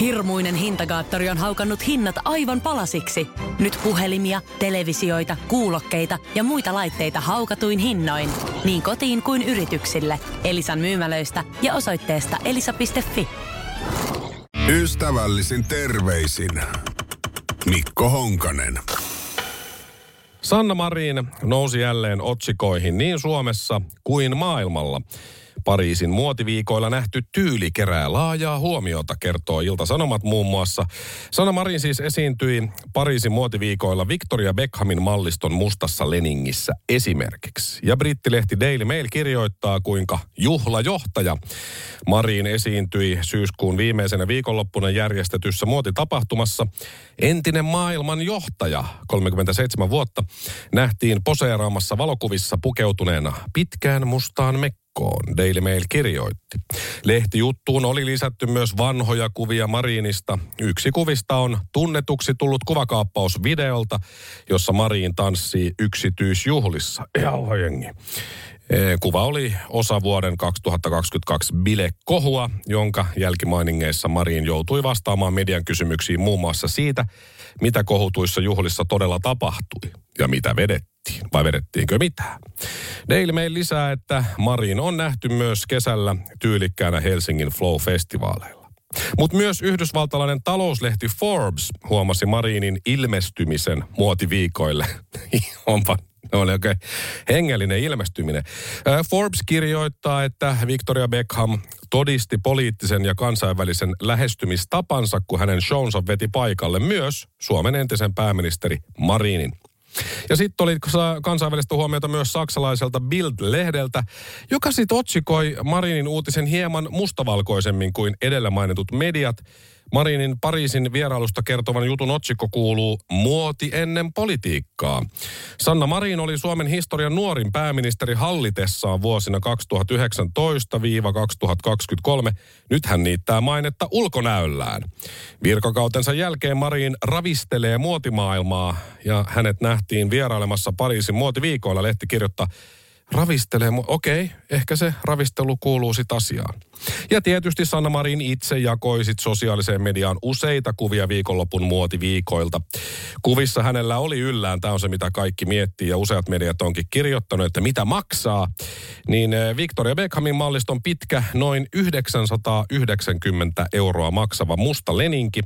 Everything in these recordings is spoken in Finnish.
Hirmuinen hintakaattori on haukannut hinnat aivan palasiksi. Nyt puhelimia, televisioita, kuulokkeita ja muita laitteita haukatuin hinnoin. Niin kotiin kuin yrityksille. Elisan myymälöistä ja osoitteesta elisa.fi. Ystävällisin terveisin Mikko Honkanen. Sanna Marin nousi jälleen otsikoihin niin Suomessa kuin maailmalla. Pariisin muotiviikoilla nähty tyyli kerää laajaa huomiota, kertoo Ilta-Sanomat muun muassa. Sanna Marin siis esiintyi Pariisin muotiviikoilla Victoria Beckhamin malliston mustassa Leningissä esimerkiksi. Ja brittilehti Daily Mail kirjoittaa, kuinka juhlajohtaja Marin esiintyi syyskuun viimeisenä viikonloppuna järjestetyssä muotitapahtumassa. Entinen maailman johtaja, 37 vuotta, nähtiin poseeraamassa valokuvissa pukeutuneena pitkään mustaan mekkaan verkkoon, Daily Mail kirjoitti. Lehtijuttuun oli lisätty myös vanhoja kuvia Marinista. Yksi kuvista on tunnetuksi tullut kuvakaappaus videolta, jossa Marin tanssii yksityisjuhlissa. Jauha jengi. E, kuva oli osa vuoden 2022 bilekohua, jonka jälkimainingeissa Marin joutui vastaamaan median kysymyksiin muun muassa siitä, mitä kohutuissa juhlissa todella tapahtui ja mitä vedettiin vai vedettiinkö mitään. Daily Mail lisää, että Marin on nähty myös kesällä tyylikkäänä Helsingin Flow-festivaaleilla. Mutta myös yhdysvaltalainen talouslehti Forbes huomasi Marinin ilmestymisen muotiviikoille. Onpa oli oikein hengellinen ilmestyminen. Forbes kirjoittaa, että Victoria Beckham todisti poliittisen ja kansainvälisen lähestymistapansa, kun hänen shownsa veti paikalle myös Suomen entisen pääministeri Marinin. Ja sitten oli kansainvälistä huomiota myös saksalaiselta Bild-lehdeltä, joka sitten otsikoi Marinin uutisen hieman mustavalkoisemmin kuin edellä mainitut mediat – Marinin Pariisin vierailusta kertovan jutun otsikko kuuluu Muoti ennen politiikkaa. Sanna Marin oli Suomen historian nuorin pääministeri hallitessaan vuosina 2019-2023. Nyt hän niittää mainetta ulkonäöllään. Virkakautensa jälkeen Marin ravistelee muotimaailmaa ja hänet nähtiin vierailemassa Pariisin muotiviikoilla. Lehti kirjoittaa, ravistelee, okei, ehkä se ravistelu kuuluu sit asiaan. Ja tietysti Sanna Marin itse jakoi sit sosiaaliseen mediaan useita kuvia viikonlopun muotiviikoilta. Kuvissa hänellä oli yllään, tämä on se mitä kaikki miettii ja useat mediat onkin kirjoittanut, että mitä maksaa. Niin eh, Victoria Beckhamin malliston pitkä, noin 990 euroa maksava musta leninki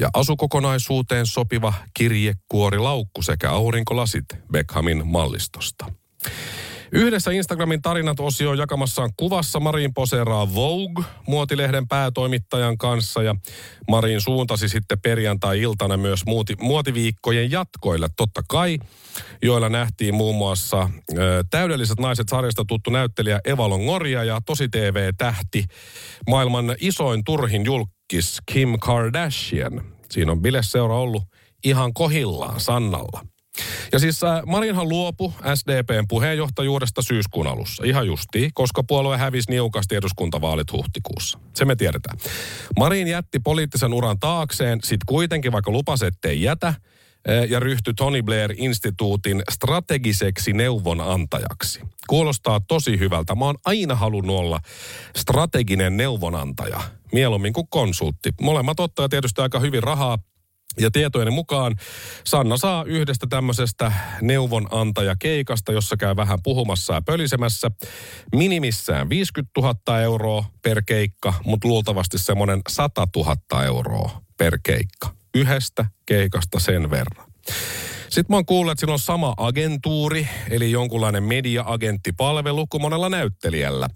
ja asukokonaisuuteen sopiva kirjekuorilaukku sekä aurinkolasit Beckhamin mallistosta. Yhdessä Instagramin tarinat-osio jakamassaan kuvassa Marin poseeraa Vogue muotilehden päätoimittajan kanssa ja Marin suuntasi sitten perjantai-iltana myös muoti, muotiviikkojen jatkoille. Totta kai, joilla nähtiin muun muassa ö, Täydelliset naiset sarjasta tuttu näyttelijä Eva Longoria ja Tosi TV-tähti maailman isoin turhin julkis Kim Kardashian. Siinä on bileseura ollut ihan kohillaan Sannalla. Ja siis äh, Marinhan luopu SDPn puheenjohtajuudesta syyskuun alussa. Ihan justiin, koska puolue hävisi niukasti eduskuntavaalit huhtikuussa. Se me tiedetään. Marin jätti poliittisen uran taakseen, sit kuitenkin vaikka lupasi, ettei jätä, äh, ja ryhtyi Tony Blair-instituutin strategiseksi neuvonantajaksi. Kuulostaa tosi hyvältä. Mä oon aina halunnut olla strateginen neuvonantaja, mieluummin kuin konsultti. Molemmat ottaa tietysti aika hyvin rahaa ja tietojeni mukaan Sanna saa yhdestä tämmöisestä neuvonantajakeikasta, jossa käy vähän puhumassa ja pölisemässä, minimissään 50 000 euroa per keikka, mutta luultavasti semmoinen 100 000 euroa per keikka. Yhdestä keikasta sen verran. Sitten mä oon kuullut, että sillä on sama agentuuri, eli jonkunlainen media-agenttipalvelu kuin monella näyttelijällä.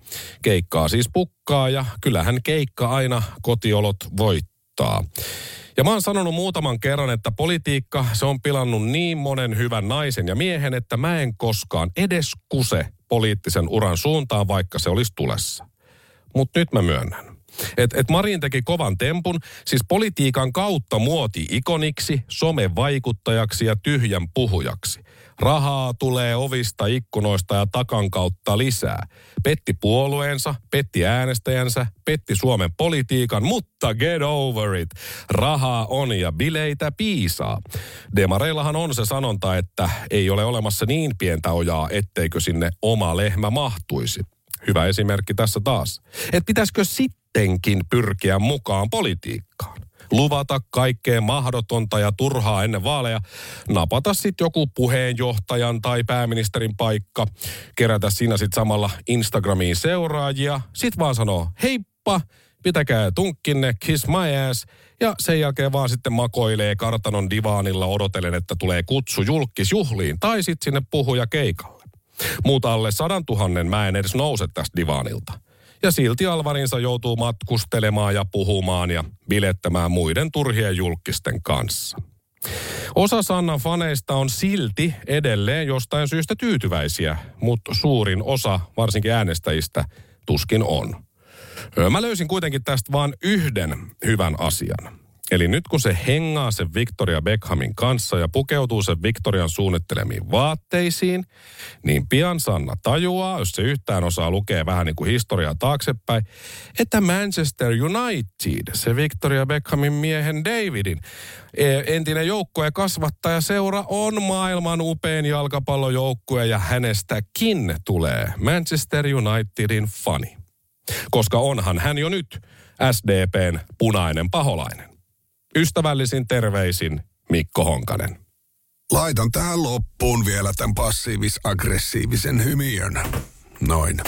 Keikkaa siis pukkaa ja kyllähän keikka aina kotiolot voittaa. Ja mä oon sanonut muutaman kerran, että politiikka, se on pilannut niin monen hyvän naisen ja miehen, että mä en koskaan edes kuse poliittisen uran suuntaan, vaikka se olisi tulessa. Mutta nyt mä myönnän. Et, et Marin teki kovan tempun, siis politiikan kautta muoti ikoniksi, somevaikuttajaksi ja tyhjän puhujaksi. Rahaa tulee ovista, ikkunoista ja takan kautta lisää. Petti puolueensa, petti äänestäjänsä, petti Suomen politiikan, mutta get over it. Rahaa on ja bileitä piisaa. Demareillahan on se sanonta, että ei ole olemassa niin pientä ojaa, etteikö sinne oma lehmä mahtuisi. Hyvä esimerkki tässä taas. Että pitäisikö sittenkin pyrkiä mukaan politiikkaan? luvata kaikkea mahdotonta ja turhaa ennen vaaleja, napata sitten joku puheenjohtajan tai pääministerin paikka, kerätä siinä sitten samalla Instagramiin seuraajia, sitten vaan sanoo heippa, pitäkää tunkkinne, kiss my ass, ja sen jälkeen vaan sitten makoilee kartanon divaanilla odotellen, että tulee kutsu julkisjuhliin tai sitten sinne puhuja keikalle. Muuta alle sadan tuhannen mä en edes nouse tästä divaanilta. Ja silti Alvarinsa joutuu matkustelemaan ja puhumaan ja bilettämään muiden turhien julkisten kanssa. Osa Sannan faneista on silti edelleen jostain syystä tyytyväisiä, mutta suurin osa, varsinkin äänestäjistä, tuskin on. Mä löysin kuitenkin tästä vain yhden hyvän asian. Eli nyt kun se hengaa sen Victoria Beckhamin kanssa ja pukeutuu sen Victorian suunnittelemiin vaatteisiin, niin pian Sanna tajuaa, jos se yhtään osaa lukea vähän niin kuin historiaa taaksepäin, että Manchester United, se Victoria Beckhamin miehen Davidin, e, entinen joukkue kasvattaja seura on maailman upein jalkapallojoukkue ja hänestäkin tulee Manchester Unitedin fani. Koska onhan hän jo nyt SDPn punainen paholainen. Ystävällisin terveisin Mikko Honkanen. Laitan tähän loppuun vielä tämän passiivis-aggressiivisen hymiön. Noin.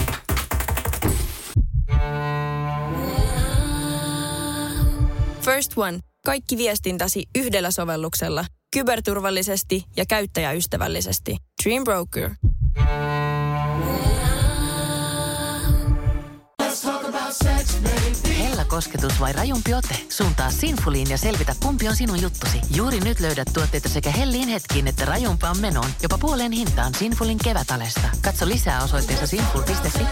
First One. Kaikki viestintäsi yhdellä sovelluksella. Kyberturvallisesti ja käyttäjäystävällisesti. Dream Broker. Hella kosketus vai rajumpi ote? Suuntaa Sinfuliin ja selvitä, kumpi on sinun juttusi. Juuri nyt löydät tuotteita sekä hellin hetkiin että rajumpaan menoon. Jopa puoleen hintaan Sinfulin kevätalesta. Katso lisää osoitteessa sinful.fi.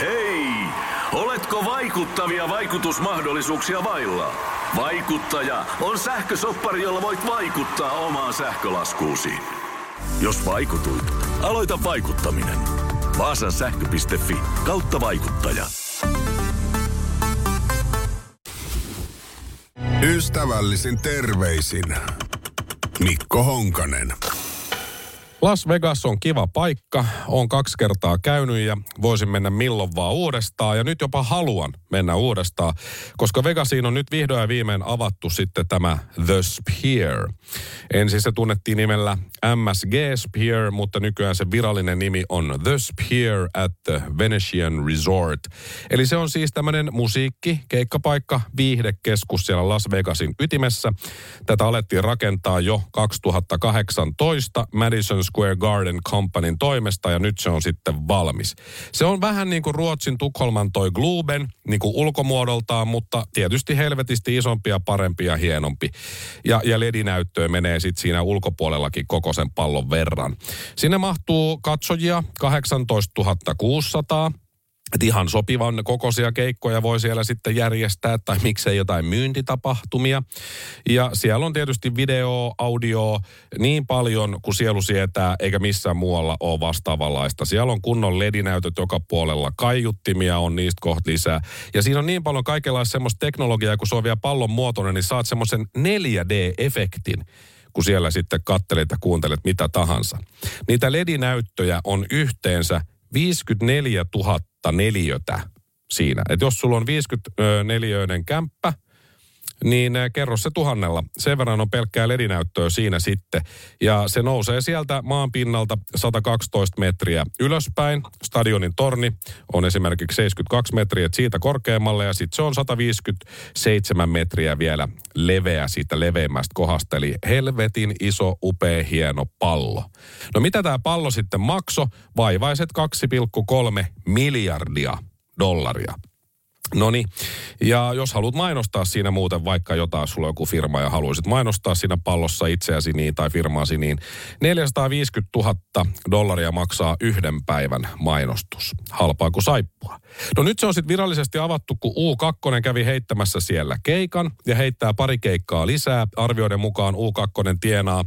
Hei! Oletko vaikuttavia vaikutusmahdollisuuksia vailla? Vaikuttaja on sähkösoppari, jolla voit vaikuttaa omaan sähkölaskuusi. Jos vaikutuit, aloita vaikuttaminen. Vaasan sähkö.fi kautta vaikuttaja. Ystävällisin terveisin Mikko Honkanen. Las Vegas on kiva paikka. Olen kaksi kertaa käynyt ja voisin mennä milloin vaan uudestaan. Ja nyt jopa haluan mennä uudestaan, koska Vegasiin on nyt vihdoin ja viimein avattu sitten tämä The Sphere. Ensin se tunnettiin nimellä MSG Sphere, mutta nykyään se virallinen nimi on The Sphere at the Venetian Resort. Eli se on siis tämmöinen musiikki, keikkapaikka, viihdekeskus siellä Las Vegasin ytimessä. Tätä alettiin rakentaa jo 2018 Madison Square Garden Companyn toimesta ja nyt se on sitten valmis. Se on vähän niin kuin Ruotsin Tukholman toi Globen, niin kuin ulkomuodoltaan, mutta tietysti helvetisti isompi ja parempi ja hienompi. Ja, ja ledinäyttöä menee sitten siinä ulkopuolellakin koko sen pallon verran. Sinne mahtuu katsojia 18 600 että ihan sopivan kokoisia keikkoja voi siellä sitten järjestää tai miksei jotain myyntitapahtumia. Ja siellä on tietysti video, audio niin paljon kuin sielu sietää, eikä missään muualla ole vastaavanlaista. Siellä on kunnon ledinäytöt joka puolella, kaiuttimia on niistä kohta lisää. Ja siinä on niin paljon kaikenlaista semmoista teknologiaa, kun se on vielä pallon muotoinen, niin saat semmoisen 4D-efektin kun siellä sitten kattelet ja kuuntelet mitä tahansa. Niitä ledinäyttöjä on yhteensä 54 000 neliötä siinä. Et jos sulla on 54 kämppä, niin kerro se tuhannella. Sen verran on pelkkää ledinäyttöä siinä sitten. Ja se nousee sieltä maan pinnalta 112 metriä ylöspäin. Stadionin torni on esimerkiksi 72 metriä siitä korkeammalle ja sitten se on 157 metriä vielä leveä siitä leveimmästä kohdasta. Eli helvetin iso, upea, hieno pallo. No mitä tämä pallo sitten makso? Vaivaiset 2,3 miljardia dollaria. No niin, ja jos haluat mainostaa siinä muuten vaikka jotain, sulla on joku firma ja haluaisit mainostaa siinä pallossa itseäsi niin tai firmaasi, niin 450 000 dollaria maksaa yhden päivän mainostus. Halpaa kuin saippu. loppua. No nyt se on sitten virallisesti avattu, kun U2 kävi heittämässä siellä keikan ja heittää pari keikkaa lisää. Arvioiden mukaan U2 tienaa,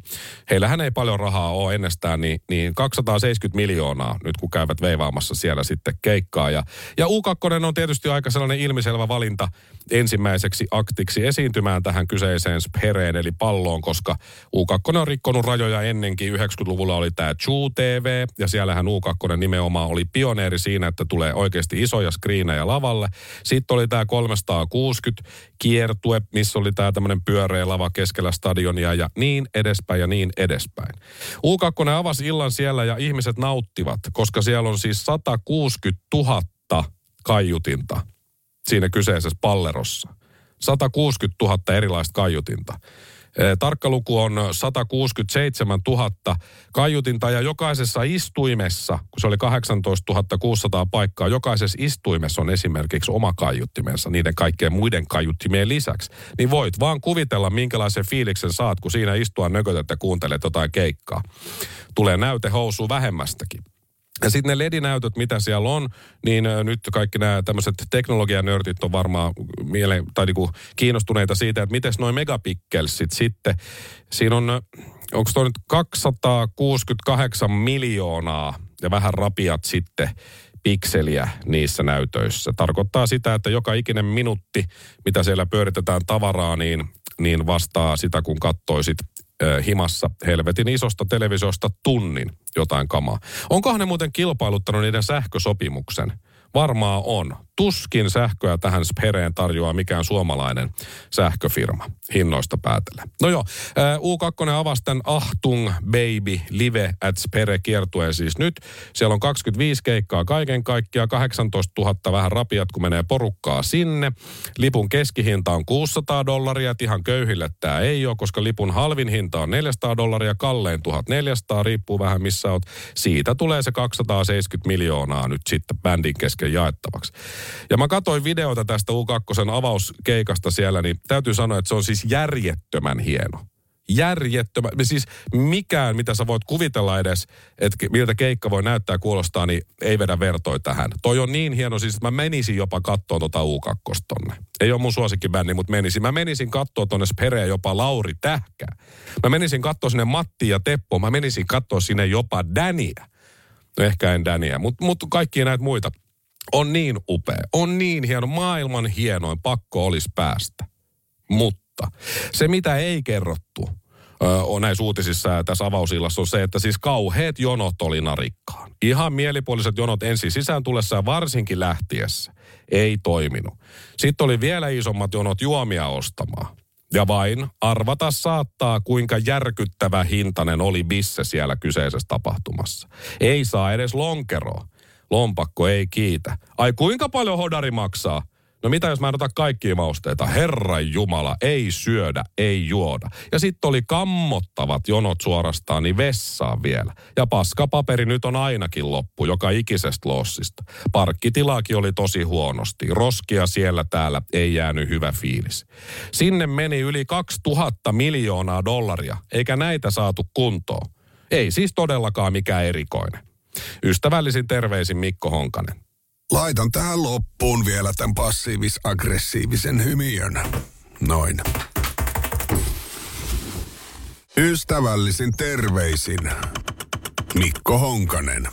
heillähän ei paljon rahaa ole ennestään, niin, niin 270 miljoonaa nyt kun käyvät veivaamassa siellä sitten keikkaa. Ja, ja U2 on tietysti aika sellainen ilmiselvä valinta ensimmäiseksi aktiksi esiintymään tähän kyseiseen spereen eli palloon, koska U2 on rikkonut rajoja ennenkin. 90-luvulla oli tämä True TV ja siellähän U2 nimenomaan oli pioneeri siinä, että tulee oikeasti isoja skriinejä lavalle. Sitten oli tämä 360 kiertue, missä oli tämä tämmöinen pyöreä lava keskellä stadionia ja niin edespäin ja niin edespäin. U2 avasi illan siellä ja ihmiset nauttivat, koska siellä on siis 160 000 kaiutinta siinä kyseisessä pallerossa. 160 000 erilaista kaiutinta. Tarkka luku on 167 000 kaiutinta ja jokaisessa istuimessa, kun se oli 18 600 paikkaa, jokaisessa istuimessa on esimerkiksi oma kaiuttimensa niiden kaikkien muiden kaiuttimien lisäksi. Niin voit vaan kuvitella, minkälaisen fiiliksen saat, kun siinä istua nökötät ja kuuntelet jotain keikkaa. Tulee näytehousu vähemmästäkin. Ja sitten ne ledinäytöt, mitä siellä on, niin nyt kaikki nämä tämmöiset teknologianörtit on varmaan miele, tai niinku kiinnostuneita siitä, että miten noin megapikkelsit sitten. Siinä on, onko tuo nyt 268 miljoonaa ja vähän rapiat sitten pikseliä niissä näytöissä. Tarkoittaa sitä, että joka ikinen minuutti, mitä siellä pyöritetään tavaraa, niin, niin vastaa sitä, kun kattoisit himassa helvetin isosta televisiosta tunnin jotain kamaa. Onkohan ne muuten kilpailuttanut niiden sähkösopimuksen? Varmaa on. Tuskin sähköä tähän Spereen tarjoaa mikään suomalainen sähköfirma hinnoista päätellä. No joo, U2 avasi tämän Ahtung Baby Live at Spere kiertueen siis nyt. Siellä on 25 keikkaa kaiken kaikkiaan, 18 000 vähän rapiat, kun menee porukkaa sinne. Lipun keskihinta on 600 dollaria, että ihan köyhille tämä ei ole, koska lipun halvin hinta on 400 dollaria, kallein 1400, riippuu vähän missä oot. Siitä tulee se 270 miljoonaa nyt sitten bändin kesken jaettavaksi. Ja mä katsoin videota tästä U2 avauskeikasta siellä, niin täytyy sanoa, että se on siis järjettömän hieno. Järjettömän, siis mikään, mitä sä voit kuvitella edes, että miltä keikka voi näyttää kuulostaa, niin ei vedä vertoi tähän. Toi on niin hieno, siis että mä menisin jopa kattoon tota U2 tonne. Ei ole mun suosikkibändi, mutta menisin. Mä menisin kattoon tonne Spereä jopa Lauri Tähkä. Mä menisin kattoon sinne Matti ja Teppo. Mä menisin kattoon sinne jopa Dania. No ehkä en Dania, mutta mut kaikkia näitä muita on niin upea, on niin hieno, maailman hienoin, pakko olisi päästä. Mutta se, mitä ei kerrottu on näissä uutisissa ja tässä avausillassa on se, että siis kauheat jonot oli narikkaan. Ihan mielipuoliset jonot ensin sisään tulessa ja varsinkin lähtiessä. Ei toiminut. Sitten oli vielä isommat jonot juomia ostamaan. Ja vain arvata saattaa, kuinka järkyttävä hintainen oli bisse siellä kyseisessä tapahtumassa. Ei saa edes lonkeroa. Lompakko ei kiitä. Ai kuinka paljon hodari maksaa? No mitä jos mä en ota kaikkia mausteita? Herran Jumala, ei syödä, ei juoda. Ja sitten oli kammottavat jonot suorastaan niin vessaan vielä. Ja paskapaperi nyt on ainakin loppu, joka ikisestä lossista. Parkkitilaakin oli tosi huonosti. Roskia siellä täällä, ei jäänyt hyvä fiilis. Sinne meni yli 2000 miljoonaa dollaria, eikä näitä saatu kuntoon. Ei siis todellakaan mikään erikoinen. Ystävällisin terveisin Mikko Honkanen. Laitan tähän loppuun vielä tämän passiivis-aggressiivisen hymiön. Noin. Ystävällisin terveisin Mikko Honkanen.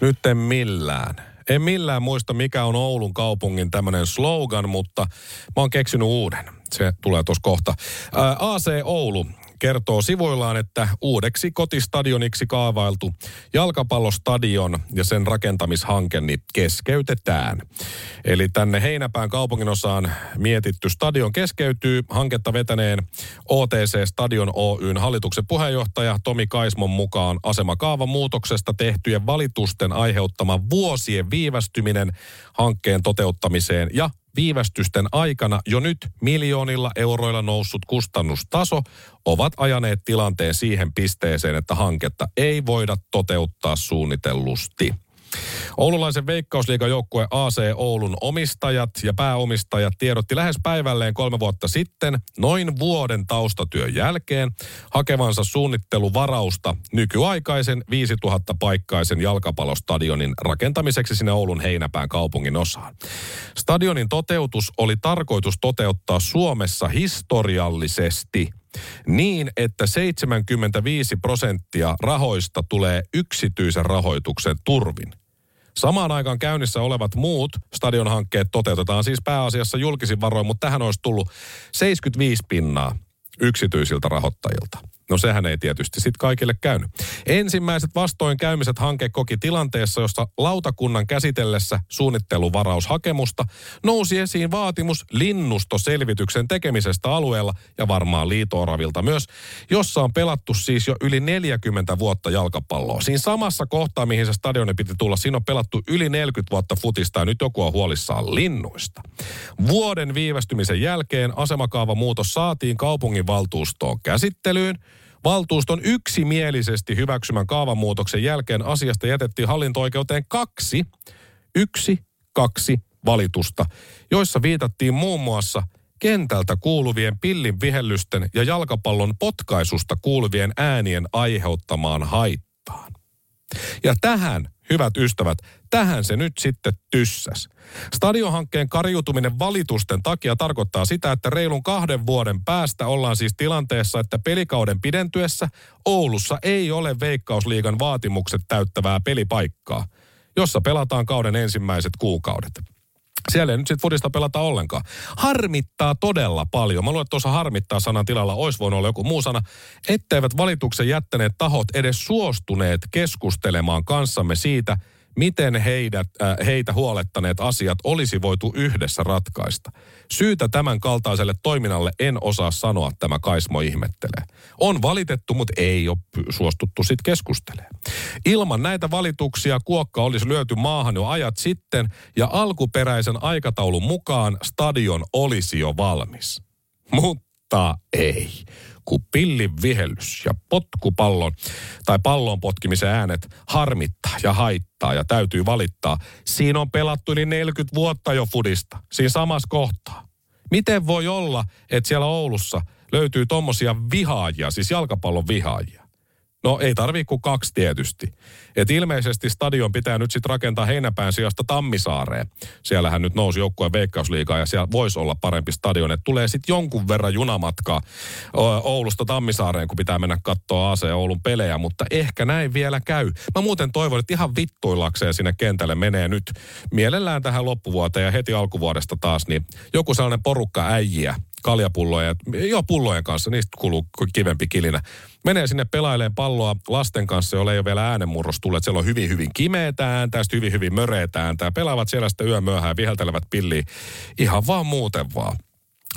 Nyt en millään. En millään muista, mikä on Oulun kaupungin tämmöinen slogan, mutta mä oon keksinyt uuden. Se tulee tuossa kohta. Ää, AC Oulu kertoo sivuillaan, että uudeksi kotistadioniksi kaavailtu jalkapallostadion ja sen rakentamishanke niin keskeytetään. Eli tänne Heinäpään kaupunginosaan mietitty stadion keskeytyy. Hanketta vetäneen OTC Stadion Oyn hallituksen puheenjohtaja Tomi Kaismon mukaan asemakaavan muutoksesta tehtyjen valitusten aiheuttama vuosien viivästyminen hankkeen toteuttamiseen ja viivästysten aikana jo nyt miljoonilla euroilla noussut kustannustaso ovat ajaneet tilanteen siihen pisteeseen, että hanketta ei voida toteuttaa suunnitellusti. Oululaisen veikkausliigajoukkue AC Oulun omistajat ja pääomistajat tiedotti lähes päivälleen kolme vuotta sitten, noin vuoden taustatyön jälkeen, hakevansa suunnitteluvarausta nykyaikaisen 5000-paikkaisen jalkapallostadionin rakentamiseksi sinne Oulun Heinäpään kaupungin osaan. Stadionin toteutus oli tarkoitus toteuttaa Suomessa historiallisesti niin, että 75 prosenttia rahoista tulee yksityisen rahoituksen turvin. Samaan aikaan käynnissä olevat muut stadionhankkeet toteutetaan siis pääasiassa julkisin varoin, mutta tähän olisi tullut 75 pinnaa yksityisiltä rahoittajilta. No sehän ei tietysti sitten kaikille käynyt. Ensimmäiset vastoinkäymiset hanke koki tilanteessa, jossa lautakunnan käsitellessä suunnitteluvaraushakemusta nousi esiin vaatimus linnustoselvityksen tekemisestä alueella ja varmaan liitooravilta myös, jossa on pelattu siis jo yli 40 vuotta jalkapalloa. Siinä samassa kohtaa, mihin se stadioni piti tulla, siinä on pelattu yli 40 vuotta futista ja nyt joku on huolissaan linnuista. Vuoden viivästymisen jälkeen asemakaavamuutos saatiin kaupunginvaltuustoon käsittelyyn – Valtuuston yksimielisesti hyväksymän kaavamuutoksen jälkeen asiasta jätettiin hallinto-oikeuteen kaksi, yksi, kaksi valitusta, joissa viitattiin muun muassa kentältä kuuluvien pillin vihellysten ja jalkapallon potkaisusta kuuluvien äänien aiheuttamaan haittaan. Ja tähän hyvät ystävät, tähän se nyt sitten tyssäs. Stadionhankkeen kariutuminen valitusten takia tarkoittaa sitä, että reilun kahden vuoden päästä ollaan siis tilanteessa, että pelikauden pidentyessä Oulussa ei ole Veikkausliigan vaatimukset täyttävää pelipaikkaa, jossa pelataan kauden ensimmäiset kuukaudet. Siellä ei nyt sitten fudista pelata ollenkaan. Harmittaa todella paljon. Mä luulen, että tuossa harmittaa sanan tilalla olisi voinut olla joku muu sana. Etteivät valituksen jättäneet tahot edes suostuneet keskustelemaan kanssamme siitä, miten heidät, äh, heitä huolettaneet asiat olisi voitu yhdessä ratkaista. Syytä tämän kaltaiselle toiminnalle en osaa sanoa, tämä Kaismo ihmettelee. On valitettu, mutta ei ole suostuttu sitten keskustelemaan. Ilman näitä valituksia kuokka olisi lyöty maahan jo ajat sitten ja alkuperäisen aikataulun mukaan stadion olisi jo valmis. Mutta ei kun pillin vihellys ja potkupallon tai pallon potkimisen äänet harmittaa ja haittaa ja täytyy valittaa. Siinä on pelattu yli 40 vuotta jo fudista, siinä samassa kohtaa. Miten voi olla, että siellä Oulussa löytyy tommosia vihaajia, siis jalkapallon vihaajia? No ei tarvii kuin kaksi tietysti. Et ilmeisesti stadion pitää nyt sitten rakentaa Heinäpään sijasta Tammisaareen. Siellähän nyt nousi joukkueen veikkausliigaa ja siellä voisi olla parempi stadion. Et tulee sitten jonkun verran junamatkaa Oulusta Tammisaareen, kun pitää mennä katsoa AC Oulun pelejä, mutta ehkä näin vielä käy. Mä muuten toivon, että ihan vittuillakseen sinne kentälle menee nyt mielellään tähän loppuvuoteen ja heti alkuvuodesta taas, niin joku sellainen porukka äijiä, kaljapulloja, joo pullojen kanssa, niistä kuluu kivempi kilinä. Menee sinne pelaileen palloa lasten kanssa, joilla ei ole vielä äänenmurros tullut. Siellä on hyvin, hyvin kimeetä ääntä, hyvin, hyvin möreitä ääntä. Pelaavat siellä sitten yö myöhään, viheltelevät pilliä. Ihan vaan muuten vaan.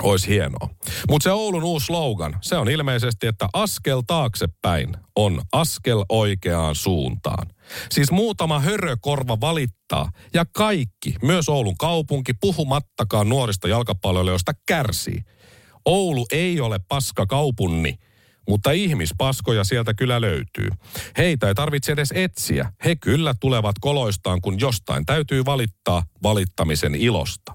Olisi hienoa. Mutta se Oulun uusi slogan, se on ilmeisesti, että askel taaksepäin on askel oikeaan suuntaan. Siis muutama hörökorva valittaa ja kaikki, myös Oulun kaupunki, puhumattakaan nuorista jalkapalloilijoista kärsii. Oulu ei ole paska kaupunni, mutta ihmispaskoja sieltä kyllä löytyy. Heitä ei tarvitse edes etsiä. He kyllä tulevat koloistaan, kun jostain täytyy valittaa valittamisen ilosta.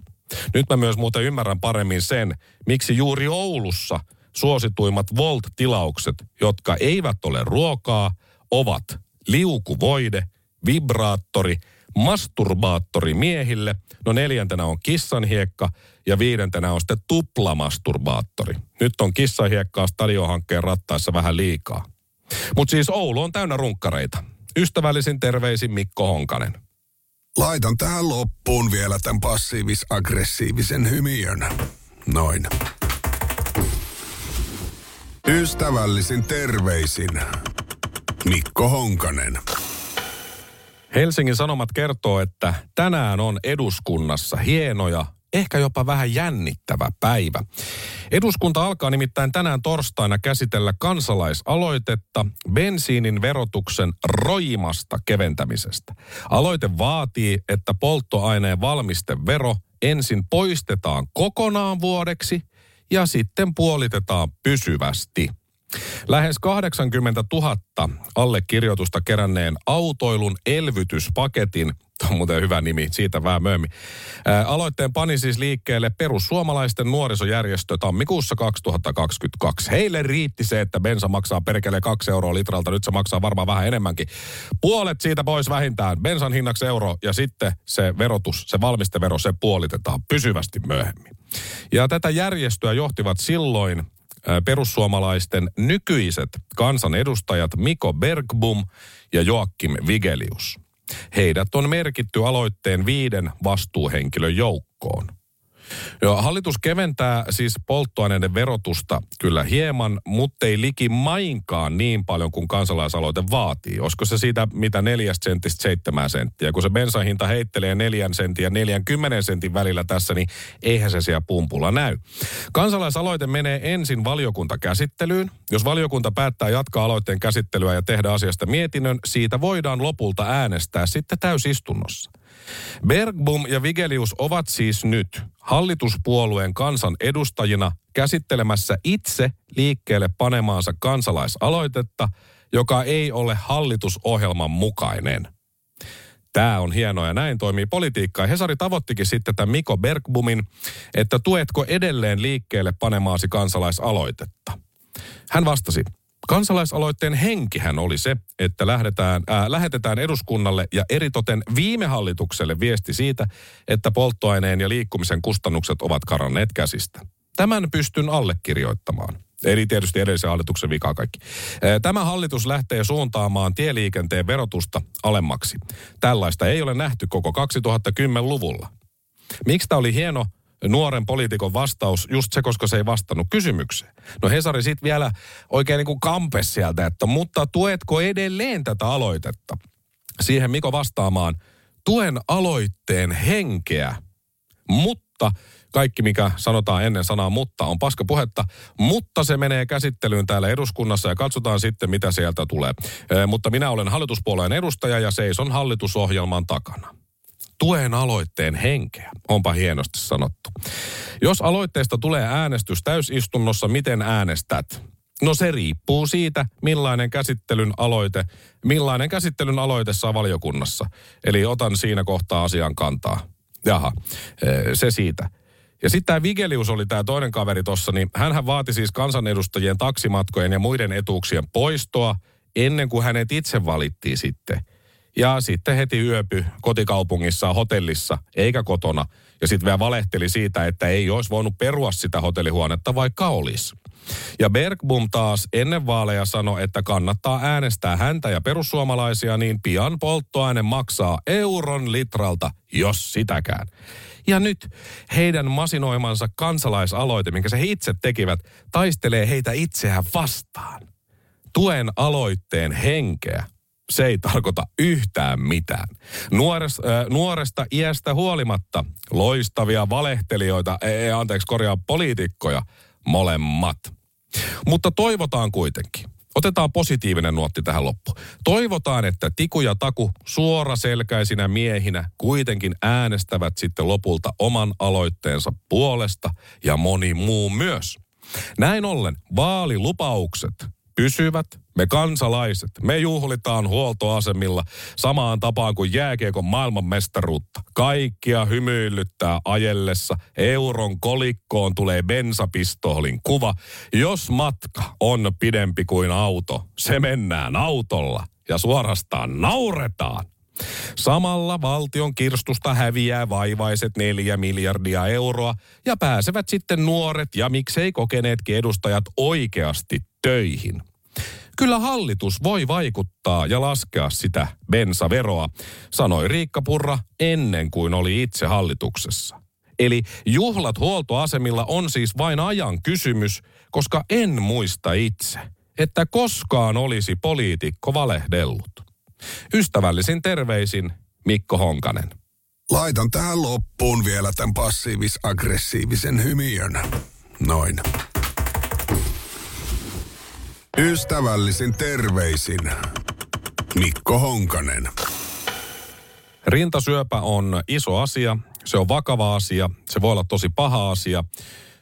Nyt mä myös muuten ymmärrän paremmin sen, miksi juuri Oulussa suosituimmat Volt-tilaukset, jotka eivät ole ruokaa, ovat liukuvoide, vibraattori, masturbaattori miehille, no neljäntenä on kissanhiekka ja viidentenä on sitten tuplamasturbaattori. Nyt on kissanhiekkaa stadiohankkeen rattaissa vähän liikaa. Mutta siis Oulu on täynnä runkkareita. Ystävällisin terveisin Mikko Honkanen. Laitan tähän loppuun vielä tämän passiivis-aggressiivisen hymiön. Noin. Ystävällisin terveisin Mikko Honkanen. Helsingin Sanomat kertoo, että tänään on eduskunnassa hienoja ehkä jopa vähän jännittävä päivä. Eduskunta alkaa nimittäin tänään torstaina käsitellä kansalaisaloitetta bensiinin verotuksen roimasta keventämisestä. Aloite vaatii, että polttoaineen valmistevero ensin poistetaan kokonaan vuodeksi ja sitten puolitetaan pysyvästi. Lähes 80 000 allekirjoitusta keränneen autoilun elvytyspaketin on muuten hyvä nimi, siitä vähän myöhemmin. Aloitteen pani siis liikkeelle perussuomalaisten nuorisojärjestö tammikuussa 2022. Heille riitti se, että bensa maksaa perkele 2 euroa litralta, nyt se maksaa varmaan vähän enemmänkin. Puolet siitä pois vähintään, bensan hinnaksi euro ja sitten se verotus, se valmistevero, se puolitetaan pysyvästi myöhemmin. Ja tätä järjestöä johtivat silloin perussuomalaisten nykyiset kansanedustajat Miko Bergbum ja Joakim Vigelius. Heidät on merkitty aloitteen viiden vastuuhenkilön joukkoon. Joo, hallitus keventää siis polttoaineiden verotusta kyllä hieman, mutta ei liki mainkaan niin paljon kuin kansalaisaloite vaatii. Olisiko se siitä mitä neljästä sentistä seitsemää senttiä? Kun se bensahinta heittelee neljän sentin ja neljän kymmenen sentin välillä tässä, niin eihän se siellä pumpulla näy. Kansalaisaloite menee ensin valiokuntakäsittelyyn. Jos valiokunta päättää jatkaa aloitteen käsittelyä ja tehdä asiasta mietinnön, siitä voidaan lopulta äänestää sitten täysistunnossa. Bergbum ja Vigelius ovat siis nyt hallituspuolueen kansan edustajina käsittelemässä itse liikkeelle panemaansa kansalaisaloitetta, joka ei ole hallitusohjelman mukainen. Tämä on hienoa ja näin toimii politiikka. Ja Hesari tavoittikin sitten tämän Miko Bergbumin, että tuetko edelleen liikkeelle panemaasi kansalaisaloitetta. Hän vastasi, Kansalaisaloitteen henkihän oli se, että lähdetään, ää, lähetetään eduskunnalle ja eritoten viime hallitukselle viesti siitä, että polttoaineen ja liikkumisen kustannukset ovat karanneet käsistä. Tämän pystyn allekirjoittamaan. Eli tietysti edellisen hallituksen vika kaikki. Tämä hallitus lähtee suuntaamaan tieliikenteen verotusta alemmaksi. Tällaista ei ole nähty koko 2010-luvulla. Miksi tämä oli hieno nuoren poliitikon vastaus just se, koska se ei vastannut kysymykseen. No Hesari sitten vielä oikein niin kuin kampes sieltä, että mutta tuetko edelleen tätä aloitetta? Siihen Miko vastaamaan, tuen aloitteen henkeä, mutta kaikki, mikä sanotaan ennen sanaa mutta, on paska puhetta, mutta se menee käsittelyyn täällä eduskunnassa ja katsotaan sitten, mitä sieltä tulee. E, mutta minä olen hallituspuolueen edustaja ja seison hallitusohjelman takana tuen aloitteen henkeä. Onpa hienosti sanottu. Jos aloitteesta tulee äänestys täysistunnossa, miten äänestät? No se riippuu siitä, millainen käsittelyn aloite, millainen käsittelyn aloite saa valiokunnassa. Eli otan siinä kohtaa asian kantaa. Jaha, e, se siitä. Ja sitten tämä Vigelius oli tämä toinen kaveri tuossa, niin hän vaati siis kansanedustajien taksimatkojen ja muiden etuuksien poistoa ennen kuin hänet itse valittiin sitten – ja sitten heti yöpy kotikaupungissa hotellissa, eikä kotona. Ja sitten vielä valehteli siitä, että ei olisi voinut perua sitä hotellihuonetta, vaikka olisi. Ja Bergbum taas ennen vaaleja sanoi, että kannattaa äänestää häntä ja perussuomalaisia, niin pian polttoaine maksaa euron litralta, jos sitäkään. Ja nyt heidän masinoimansa kansalaisaloite, minkä se itse tekivät, taistelee heitä itseään vastaan. Tuen aloitteen henkeä se ei tarkoita yhtään mitään. Nuores, äh, nuoresta iästä huolimatta loistavia valehtelijoita, ei, anteeksi korjaa poliitikkoja, molemmat. Mutta toivotaan kuitenkin. Otetaan positiivinen nuotti tähän loppuun. Toivotaan, että Tiku ja Taku suoraselkäisinä miehinä kuitenkin äänestävät sitten lopulta oman aloitteensa puolesta ja moni muu myös. Näin ollen vaalilupaukset pysyvät me kansalaiset, me juhlitaan huoltoasemilla samaan tapaan kuin jääkiekon maailmanmestaruutta. Kaikkia hymyilyttää ajellessa. Euron kolikkoon tulee bensapistoolin kuva. Jos matka on pidempi kuin auto, se mennään autolla ja suorastaan nauretaan. Samalla valtion kirstusta häviää vaivaiset neljä miljardia euroa ja pääsevät sitten nuoret ja miksei kokeneetkin edustajat oikeasti töihin. Kyllä hallitus voi vaikuttaa ja laskea sitä bensaveroa, sanoi Riikka Purra ennen kuin oli itse hallituksessa. Eli juhlat huoltoasemilla on siis vain ajan kysymys, koska en muista itse, että koskaan olisi poliitikko valehdellut. Ystävällisin terveisin Mikko Honkanen. Laitan tähän loppuun vielä tämän passiivis-aggressiivisen hymiön. Noin. Ystävällisin terveisin Mikko Honkanen. Rintasyöpä on iso asia, se on vakava asia, se voi olla tosi paha asia.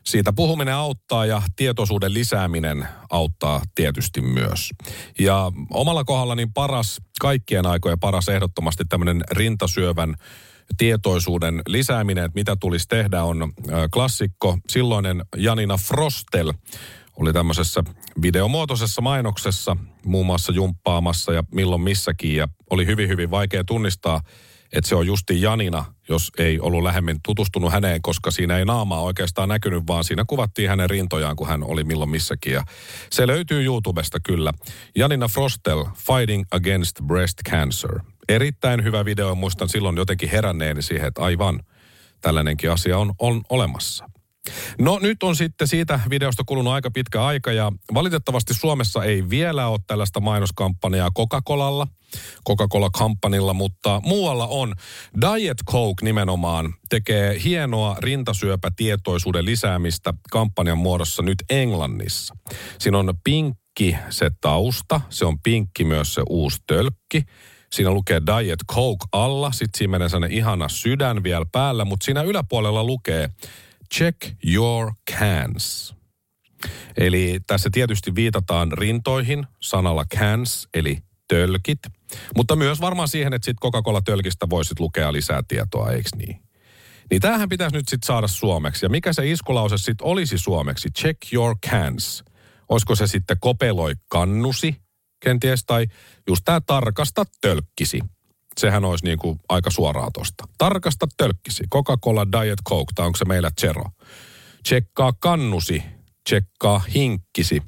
Siitä puhuminen auttaa ja tietoisuuden lisääminen auttaa tietysti myös. Ja omalla kohdallani paras, kaikkien aikojen paras ehdottomasti tämmöinen rintasyövän tietoisuuden lisääminen, että mitä tulisi tehdä, on klassikko. Silloinen Janina Frostel oli tämmöisessä videomuotoisessa mainoksessa muun muassa jumppaamassa ja milloin missäkin. Ja oli hyvin, hyvin vaikea tunnistaa, että se on justi Janina, jos ei ollut lähemmin tutustunut häneen, koska siinä ei naamaa oikeastaan näkynyt, vaan siinä kuvattiin hänen rintojaan, kun hän oli milloin missäkin. Ja se löytyy YouTubesta kyllä. Janina Frostel, Fighting Against Breast Cancer. Erittäin hyvä video, muistan silloin jotenkin heränneeni siihen, että aivan tällainenkin asia on, on olemassa. No nyt on sitten siitä videosta kulunut aika pitkä aika ja valitettavasti Suomessa ei vielä ole tällaista mainoskampanjaa Coca-Colalla, Coca-Cola-kampanilla, mutta muualla on. Diet Coke nimenomaan tekee hienoa rintasyöpätietoisuuden lisäämistä kampanjan muodossa nyt Englannissa. Siinä on pinkki se tausta, se on pinkki myös se uusi tölkki. Siinä lukee Diet Coke alla, sitten siinä menee sellainen ihana sydän vielä päällä, mutta siinä yläpuolella lukee check your cans. Eli tässä tietysti viitataan rintoihin sanalla cans, eli tölkit. Mutta myös varmaan siihen, että sitten Coca-Cola-tölkistä voisit lukea lisää tietoa, eikö niin? Niin tämähän pitäisi nyt sitten saada suomeksi. Ja mikä se iskulause sitten olisi suomeksi? Check your cans. Olisiko se sitten kopeloi kannusi, kenties, tai just tämä tarkasta tölkkisi sehän olisi niin kuin aika suoraa tosta. Tarkasta tölkkisi. Coca-Cola Diet Coke, tai onko se meillä Zero. Tsekkaa kannusi, tsekkaa hinkkisi.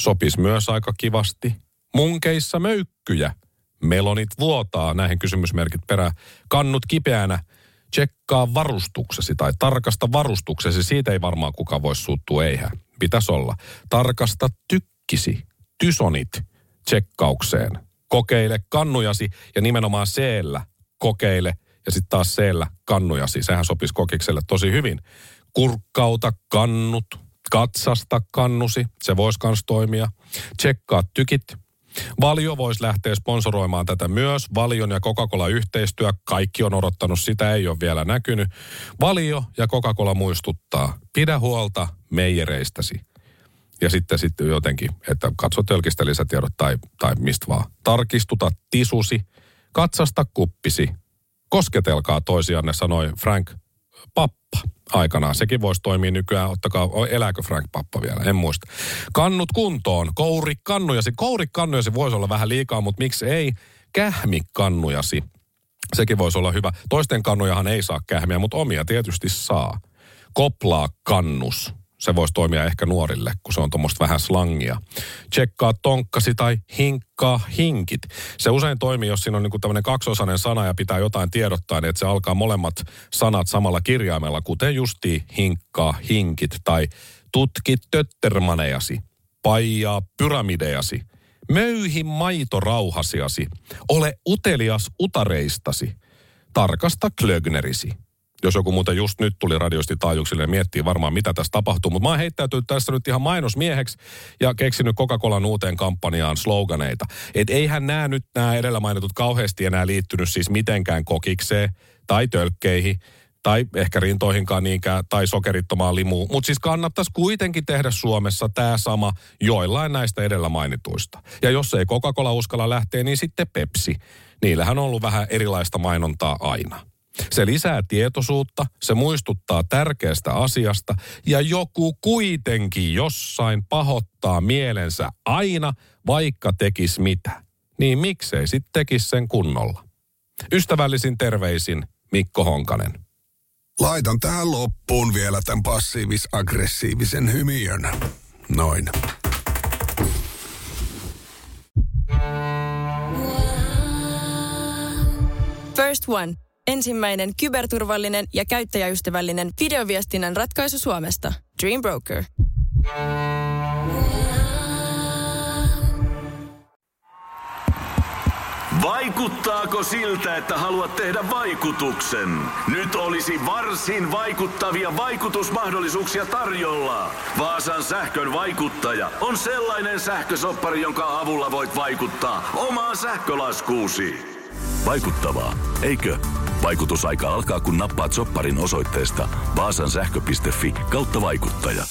Sopis myös aika kivasti. Munkeissa möykkyjä. Melonit vuotaa, näihin kysymysmerkit perä. Kannut kipeänä. Tsekkaa varustuksesi tai tarkasta varustuksesi. Siitä ei varmaan kuka voisi suuttua, eihän. Pitäisi olla. Tarkasta tykkisi. Tysonit tsekkaukseen kokeile kannujasi ja nimenomaan c kokeile ja sitten taas c kannujasi. Sehän sopisi kokikselle tosi hyvin. Kurkkauta kannut, katsasta kannusi, se voisi kans toimia. Tsekkaa tykit. Valio voisi lähteä sponsoroimaan tätä myös. Valion ja Coca-Cola yhteistyö, kaikki on odottanut, sitä ei ole vielä näkynyt. Valio ja Coca-Cola muistuttaa, pidä huolta meijereistäsi ja sitten, sitten jotenkin, että katso tölkistä lisätiedot tai, tai mistä vaan. Tarkistuta tisusi, katsasta kuppisi, kosketelkaa toisianne, sanoi Frank Pappa aikanaan. Sekin voisi toimia nykyään, ottakaa, elääkö Frank Pappa vielä, en muista. Kannut kuntoon, kouri kannujasi. Kouri kannujasi voisi olla vähän liikaa, mutta miksi ei? Kähmi kannujasi. Sekin voisi olla hyvä. Toisten kannujahan ei saa kähmiä, mutta omia tietysti saa. Koplaa kannus se voisi toimia ehkä nuorille, kun se on tuommoista vähän slangia. Tsekkaa tonkkasi tai hinkkaa hinkit. Se usein toimii, jos siinä on niinku tämmöinen kaksosainen sana ja pitää jotain tiedottaa, niin että se alkaa molemmat sanat samalla kirjaimella, kuten justi hinkkaa hinkit tai tutki töttermanejasi, paijaa pyramidejasi, möyhi maitorauhasiasi, ole utelias utareistasi, tarkasta klögnerisi jos joku muuten just nyt tuli radiosti taajuuksille ja miettii varmaan, mitä tässä tapahtuu. Mutta mä oon heittäytynyt tässä nyt ihan mainosmieheksi ja keksinyt Coca-Colan uuteen kampanjaan sloganeita. Et eihän nämä nyt nämä edellä mainitut kauheasti enää liittynyt siis mitenkään kokikseen tai tölkkeihin tai ehkä rintoihinkaan niinkään, tai sokerittomaan limuun. Mutta siis kannattaisi kuitenkin tehdä Suomessa tämä sama joillain näistä edellä mainituista. Ja jos ei Coca-Cola uskalla lähteä, niin sitten Pepsi. Niillähän on ollut vähän erilaista mainontaa aina. Se lisää tietoisuutta, se muistuttaa tärkeästä asiasta ja joku kuitenkin jossain pahoittaa mielensä aina, vaikka tekis mitä. Niin miksei sitten tekisi sen kunnolla? Ystävällisin terveisin Mikko Honkanen. Laitan tähän loppuun vielä tämän passiivis-aggressiivisen hymiön. Noin. First One ensimmäinen kyberturvallinen ja käyttäjäystävällinen videoviestinnän ratkaisu Suomesta. Dream Broker. Vaikuttaako siltä, että haluat tehdä vaikutuksen? Nyt olisi varsin vaikuttavia vaikutusmahdollisuuksia tarjolla. Vaasan sähkön vaikuttaja on sellainen sähkösoppari, jonka avulla voit vaikuttaa omaan sähkölaskuusi. Vaikuttavaa, eikö? Vaikutusaika alkaa kun nappaat sopparin osoitteesta vaasansähkö.fi kautta vaikuttaja.